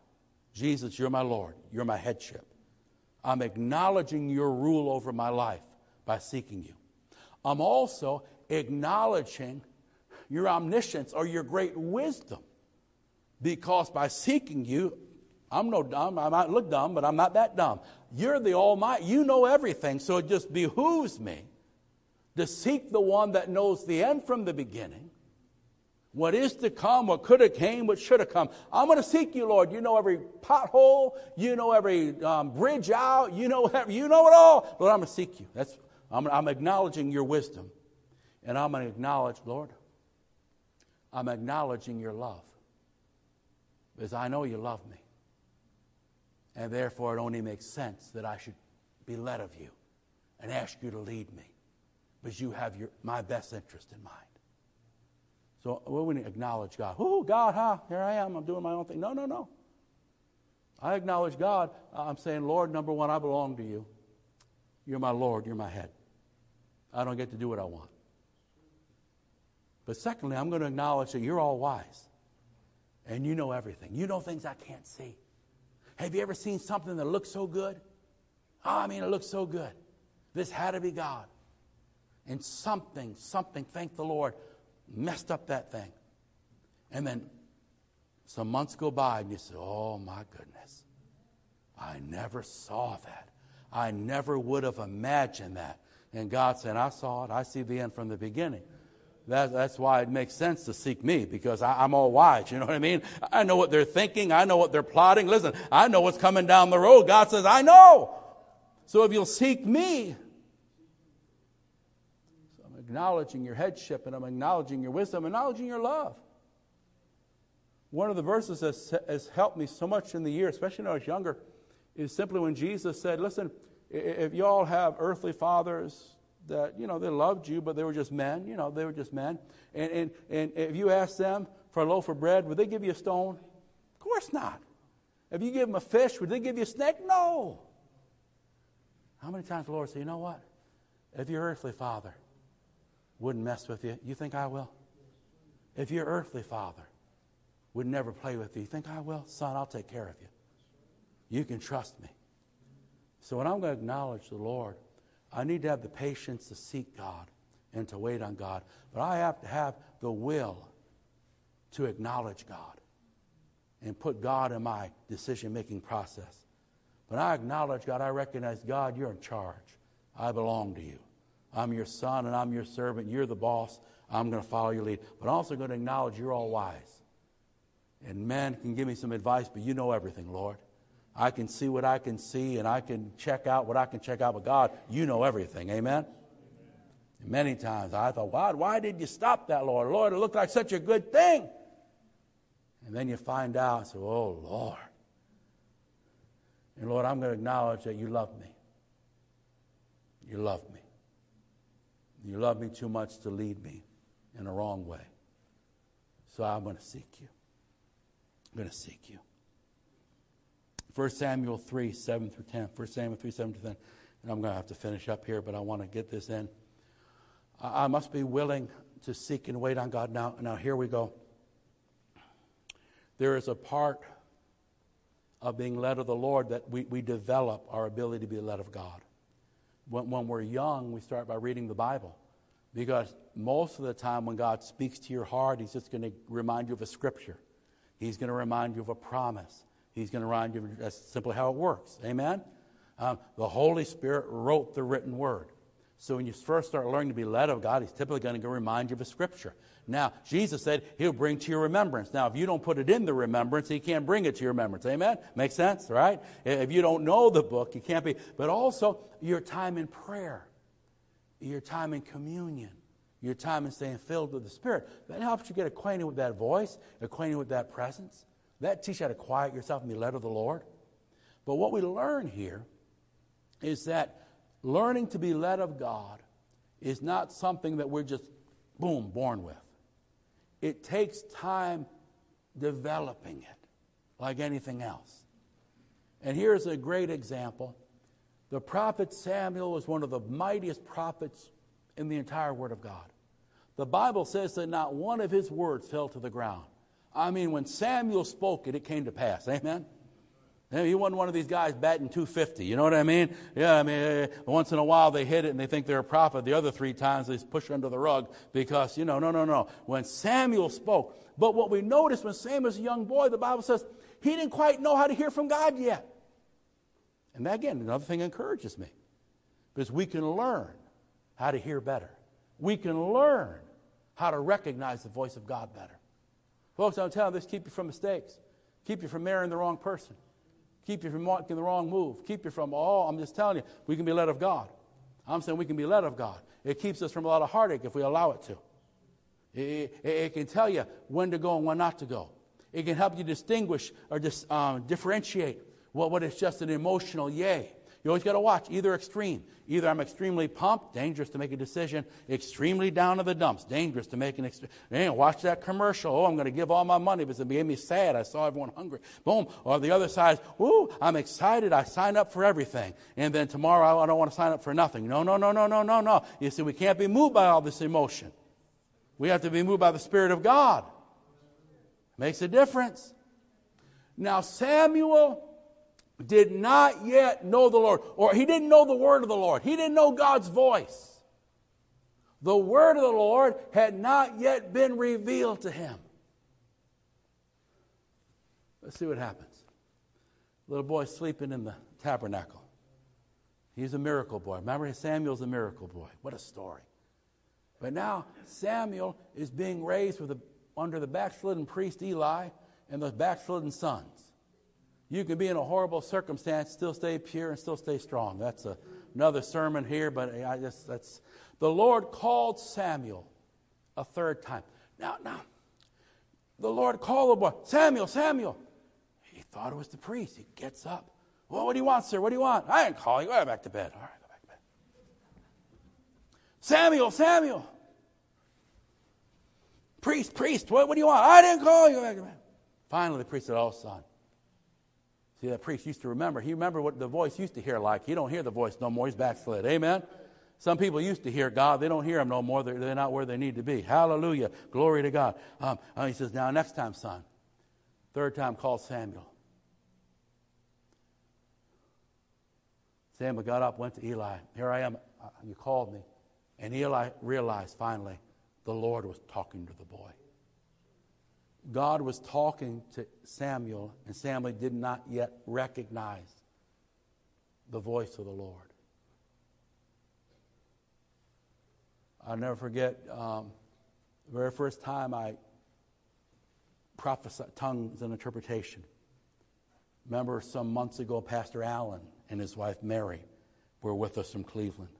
Jesus, you're my Lord. You're my headship. I'm acknowledging your rule over my life by seeking you. I'm also acknowledging your omniscience or your great wisdom because by seeking you, I'm no dumb. I might look dumb, but I'm not that dumb. You're the Almighty. You know everything, so it just behooves me to seek the one that knows the end from the beginning, what is to come, what could have came, what should have come. I'm going to seek you, Lord. You know every pothole. You know every um, bridge out. You know every, you know it all. Lord, I'm going to seek you. That's I'm, I'm acknowledging your wisdom. And I'm going to acknowledge, Lord, I'm acknowledging your love. Because I know you love me. And therefore, it only makes sense that I should be led of you and ask you to lead me. Because you have your, my best interest in mind. So we wouldn't acknowledge God. Oh, God, huh? Here I am. I'm doing my own thing. No, no, no. I acknowledge God. I'm saying, Lord, number one, I belong to you. You're my Lord. You're my head. I don't get to do what I want. But secondly, I'm going to acknowledge that you're all wise and you know everything. You know things I can't see. Have you ever seen something that looks so good? Oh, I mean, it looks so good. This had to be God. And something, something, thank the Lord, messed up that thing. And then some months go by and you say, oh my goodness, I never saw that. I never would have imagined that. And God said, I saw it. I see the end from the beginning. That, that's why it makes sense to seek me because I, I'm all wise. You know what I mean? I know what they're thinking. I know what they're plotting. Listen, I know what's coming down the road. God says, I know. So if you'll seek me, acknowledging your headship and I'm acknowledging your wisdom, acknowledging your love. One of the verses that has helped me so much in the year, especially when I was younger, is simply when Jesus said, Listen, if you all have earthly fathers that, you know, they loved you, but they were just men, you know, they were just men. And, and, and if you ask them for a loaf of bread, would they give you a stone? Of course not. If you give them a fish, would they give you a snake? No. How many times the Lord said, you know what? If your earthly father wouldn't mess with you, you think I will? If your earthly father would never play with you, you think I will? Son, I'll take care of you. You can trust me. So when I'm going to acknowledge the Lord, I need to have the patience to seek God and to wait on God. But I have to have the will to acknowledge God and put God in my decision making process. When I acknowledge God, I recognize God, you're in charge. I belong to you. I'm your son and I'm your servant. You're the boss. I'm going to follow your lead. But I'm also going to acknowledge you're all wise. And man can give me some advice, but you know everything, Lord. I can see what I can see and I can check out what I can check out. But God, you know everything. Amen? Many times I thought, God, why did you stop that, Lord? Lord, it looked like such a good thing. And then you find out, so, oh, Lord. And Lord, I'm going to acknowledge that you love me. You love me. You love me too much to lead me in a wrong way. So I'm going to seek you. I'm going to seek you. 1 Samuel 3, 7 through 10. 1 Samuel 3, 7 through 10. And I'm going to have to finish up here, but I want to get this in. I must be willing to seek and wait on God. Now, now here we go. There is a part of being led of the Lord that we, we develop our ability to be led of God. When, when we're young, we start by reading the Bible. Because most of the time, when God speaks to your heart, He's just going to remind you of a scripture. He's going to remind you of a promise. He's going to remind you that's simply how it works. Amen? Um, the Holy Spirit wrote the written word. So when you first start learning to be led of God, He's typically going to remind you of a scripture. Now, Jesus said He'll bring to your remembrance. Now, if you don't put it in the remembrance, He can't bring it to your remembrance. Amen? Makes sense, right? If you don't know the book, you can't be. But also, your time in prayer, your time in communion, your time in staying filled with the Spirit. That helps you get acquainted with that voice, acquainted with that presence. That teaches you how to quiet yourself and be led of the Lord. But what we learn here is that learning to be led of God is not something that we're just, boom, born with. It takes time developing it, like anything else. And here's a great example. The prophet Samuel was one of the mightiest prophets in the entire Word of God. The Bible says that not one of his words fell to the ground. I mean, when Samuel spoke it, it came to pass. Amen? He wasn't one of these guys batting 250. You know what I mean? Yeah, I mean, eh, once in a while they hit it and they think they're a prophet. The other three times they push under the rug because, you know, no, no, no. When Samuel spoke, but what we notice when Samuel was a young boy, the Bible says he didn't quite know how to hear from God yet. And that, again, another thing encourages me because we can learn how to hear better. We can learn how to recognize the voice of God better. Folks, I'm telling you this keep you from mistakes, keep you from marrying the wrong person keep you from making the wrong move, keep you from, oh, I'm just telling you, we can be led of God. I'm saying we can be led of God. It keeps us from a lot of heartache if we allow it to. It, it, it can tell you when to go and when not to go. It can help you distinguish or dis, um, differentiate what, what is just an emotional yay. You always got to watch either extreme. Either I'm extremely pumped, dangerous to make a decision, extremely down to the dumps, dangerous to make an extreme. watch that commercial. Oh, I'm going to give all my money because it made me sad. I saw everyone hungry. Boom. Or the other side, whoo, I'm excited. I signed up for everything. And then tomorrow I don't want to sign up for nothing. No, no, no, no, no, no, no. You see, we can't be moved by all this emotion. We have to be moved by the Spirit of God. Makes a difference. Now, Samuel did not yet know the Lord, or he didn't know the word of the Lord. He didn't know God's voice. The word of the Lord had not yet been revealed to him. Let's see what happens. Little boy sleeping in the tabernacle. He's a miracle boy. Remember, Samuel's a miracle boy. What a story. But now Samuel is being raised with the, under the backslidden priest Eli and the backslidden sons. You can be in a horrible circumstance, still stay pure, and still stay strong. That's a, another sermon here, but I just that's the Lord called Samuel a third time. Now, now, the Lord called the boy, Samuel, Samuel. He thought it was the priest. He gets up. Well, what do you want, sir? What do you want? I didn't call you. Go back to bed. All right, go back to bed. Samuel, Samuel. Priest, priest, what, what do you want? I didn't call you. Go back to bed. Finally, the priest said, Oh, son. See, that priest used to remember. He remembered what the voice used to hear like. He don't hear the voice no more. He's backslid. Amen? Some people used to hear God. They don't hear him no more. They're, they're not where they need to be. Hallelujah. Glory to God. Um, uh, he says, now next time, son. Third time, call Samuel. Samuel got up, went to Eli. Here I am. Uh, you called me. And Eli realized finally the Lord was talking to the boy. God was talking to Samuel, and Samuel did not yet recognize the voice of the Lord. I'll never forget um, the very first time I prophesied tongues and interpretation. Remember some months ago, Pastor Allen and his wife Mary were with us from Cleveland.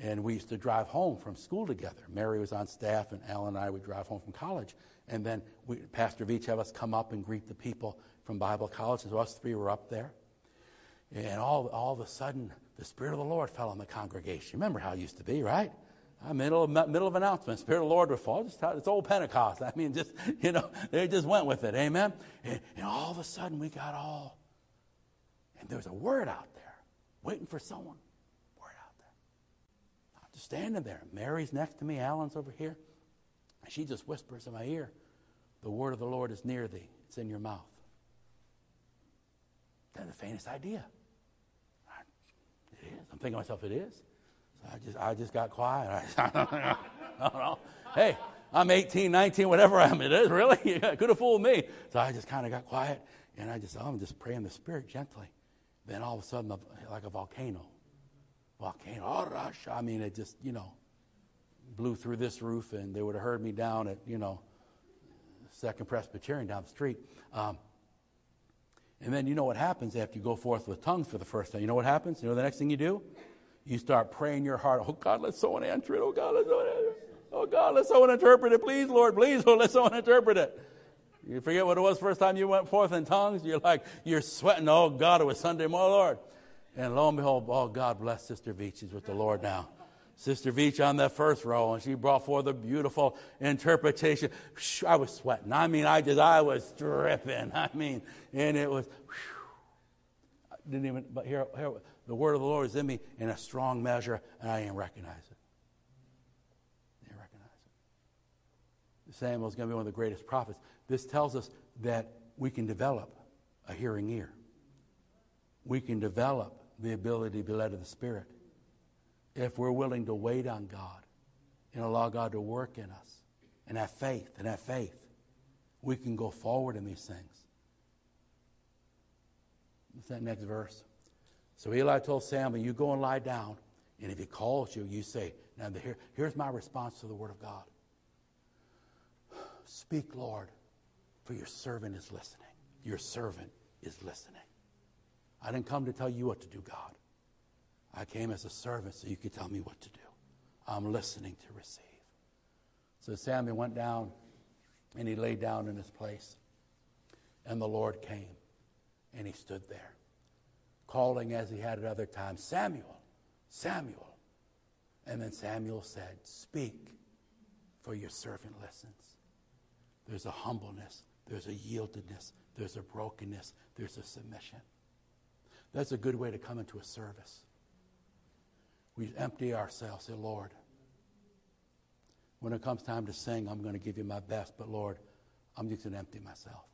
And we used to drive home from school together. Mary was on staff, and Al and I would drive home from college. And then we, Pastor Veach have us come up and greet the people from Bible college. And so us three were up there. And all, all of a sudden, the Spirit of the Lord fell on the congregation. Remember how it used to be, right? Ah, middle of, middle of announcement, Spirit of the Lord would fall. Just, it's old Pentecost. I mean, just, <laughs> you know, they just went with it. Amen? And, and all of a sudden, we got all, and there was a word out there, waiting for someone. Word out there. I'm just standing there. Mary's next to me. Alan's over here. And she just whispers in my ear, The word of the Lord is near thee. It's in your mouth. Then the faintest idea. It is. I'm thinking to myself, it is. So I just, I just got quiet. I, <laughs> I don't know. Hey, I'm 18, 19, whatever I'm. It is really. <laughs> Could have fooled me. So I just kind of got quiet, and I just, oh, I'm just praying the Spirit gently. Then all of a sudden, like a volcano, volcano. Oh, I mean, it just, you know, blew through this roof, and they would have heard me down at, you know, Second Presbyterian down the street. Um, and then you know what happens after you go forth with tongues for the first time. You know what happens? You know the next thing you do? You start praying your heart, oh God, let someone answer it. Oh God, let someone answer it. Oh God, let someone interpret it. Please, Lord, please, Lord, let someone interpret it. You forget what it was first time you went forth in tongues? You're like, you're sweating. Oh God, it was Sunday, my Lord. And lo and behold, oh God bless Sister Veach. She's with the Lord now. Sister Veach on that first row, and she brought forth a beautiful interpretation. I was sweating. I mean, I just, I was dripping. I mean, and it was, I didn't even, but here, here, the word of the Lord is in me in a strong measure, and I didn't recognize it. Didn't recognize it. Samuel is going to be one of the greatest prophets. This tells us that we can develop a hearing ear. We can develop the ability to be led of the Spirit if we're willing to wait on God and allow God to work in us and have faith and have faith. We can go forward in these things. What's that next verse? So Eli told Samuel, You go and lie down, and if he calls you, you say, Now here, here's my response to the word of God. Speak, Lord, for your servant is listening. Your servant is listening. I didn't come to tell you what to do, God. I came as a servant so you could tell me what to do. I'm listening to receive. So Samuel went down and he lay down in his place. And the Lord came and he stood there calling as he had at other times Samuel, Samuel. And then Samuel said, Speak, for your servant listens. There's a humbleness, there's a yieldedness, there's a brokenness, there's a submission. That's a good way to come into a service. We empty ourselves, say, Lord, when it comes time to sing, I'm going to give you my best, but Lord, I'm just going to empty myself.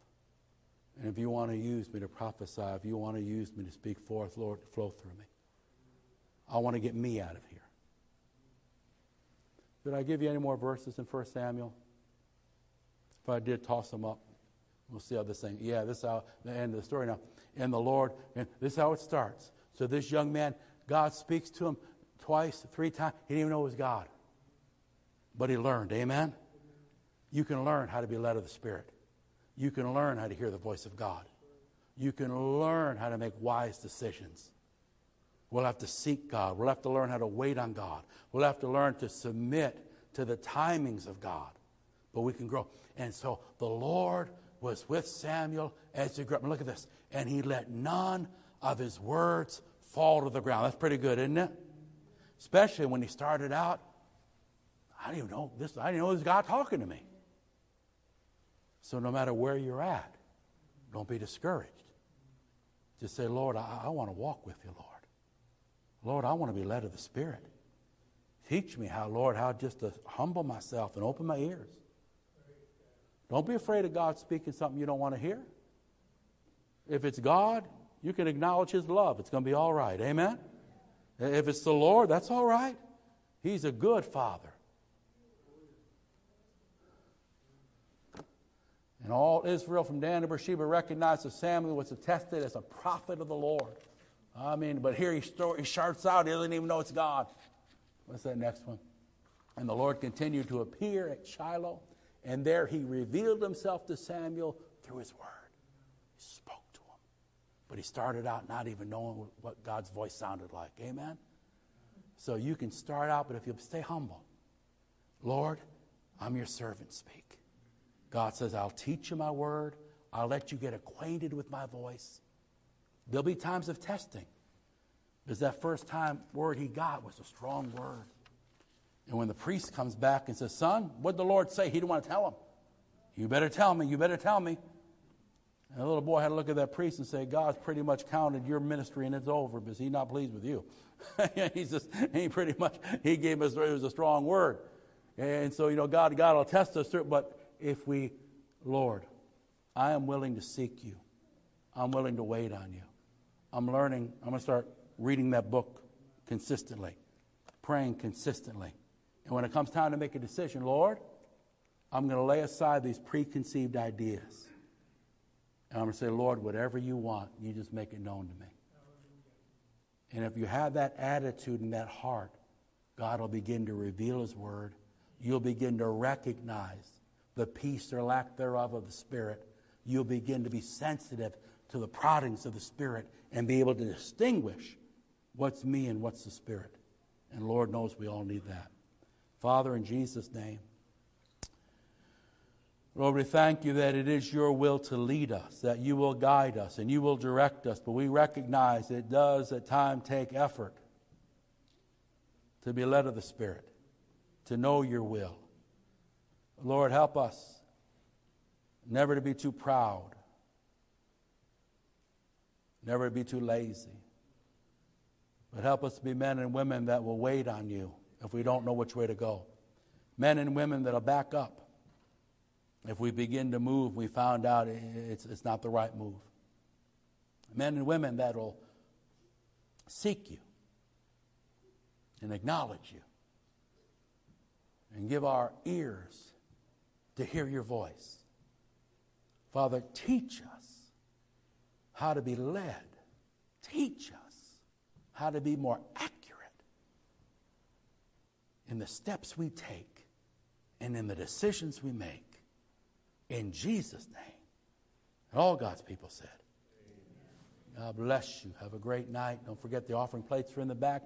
And if you want to use me to prophesy, if you want to use me to speak forth, Lord, flow through me. I want to get me out of here. Did I give you any more verses in 1 Samuel? If I did, toss them up. We'll see how this thing. Yeah, this is how the end of the story now. And the Lord, and this is how it starts. So this young man, God speaks to him twice, three times. He didn't even know it was God. But he learned. Amen? You can learn how to be led of the Spirit. You can learn how to hear the voice of God. You can learn how to make wise decisions. We'll have to seek God. We'll have to learn how to wait on God. We'll have to learn to submit to the timings of God. But we can grow. And so the Lord was with Samuel as he grew up. And look at this. And he let none of his words fall to the ground. That's pretty good, isn't it? Especially when he started out. I didn't even know this. I didn't know this God talking to me. So no matter where you're at, don't be discouraged. Just say, Lord, I, I want to walk with you, Lord. Lord, I want to be led of the Spirit. Teach me how, Lord, how just to humble myself and open my ears. Don't be afraid of God speaking something you don't want to hear. If it's God, you can acknowledge His love. It's going to be all right. Amen? If it's the Lord, that's all right. He's a good Father. And all Israel from Dan to Beersheba recognized that Samuel was attested as a prophet of the Lord. I mean, but here he, he starts out, he doesn't even know it's God. What's that next one? And the Lord continued to appear at Shiloh, and there he revealed himself to Samuel through his word. He spoke to him. But he started out not even knowing what God's voice sounded like. Amen? So you can start out, but if you'll stay humble, Lord, I'm your servant, speak. God says, I'll teach you my word. I'll let you get acquainted with my voice. There'll be times of testing. Because that first time word he got was a strong word. And when the priest comes back and says, Son, what did the Lord say? He didn't want to tell him. You better tell me. You better tell me. And the little boy had to look at that priest and say, God's pretty much counted your ministry and it's over because he's not pleased with you. <laughs> he's just, he pretty much, he gave us, it was a strong word. And so, you know, God, God will test us, through but if we, Lord, I am willing to seek you. I'm willing to wait on you. I'm learning, I'm going to start reading that book consistently, praying consistently. And when it comes time to make a decision, Lord, I'm going to lay aside these preconceived ideas. And I'm going to say, Lord, whatever you want, you just make it known to me. And if you have that attitude and that heart, God will begin to reveal His Word. You'll begin to recognize the peace or lack thereof of the Spirit. You'll begin to be sensitive to the proddings of the Spirit and be able to distinguish what's me and what's the Spirit. And Lord knows we all need that. Father, in Jesus' name, Lord, we thank you that it is your will to lead us, that you will guide us and you will direct us, but we recognize it does at times take effort to be led of the Spirit, to know your will. Lord, help us never to be too proud, never to be too lazy. But help us to be men and women that will wait on you if we don't know which way to go. Men and women that'll back up. If we begin to move, we found out it's, it's not the right move. Men and women that'll seek you and acknowledge you and give our ears to hear your voice. Father, teach us how to be led. Teach us how to be more accurate in the steps we take and in the decisions we make. In Jesus' name. And all God's people said. God bless you. Have a great night. Don't forget the offering plates are in the back.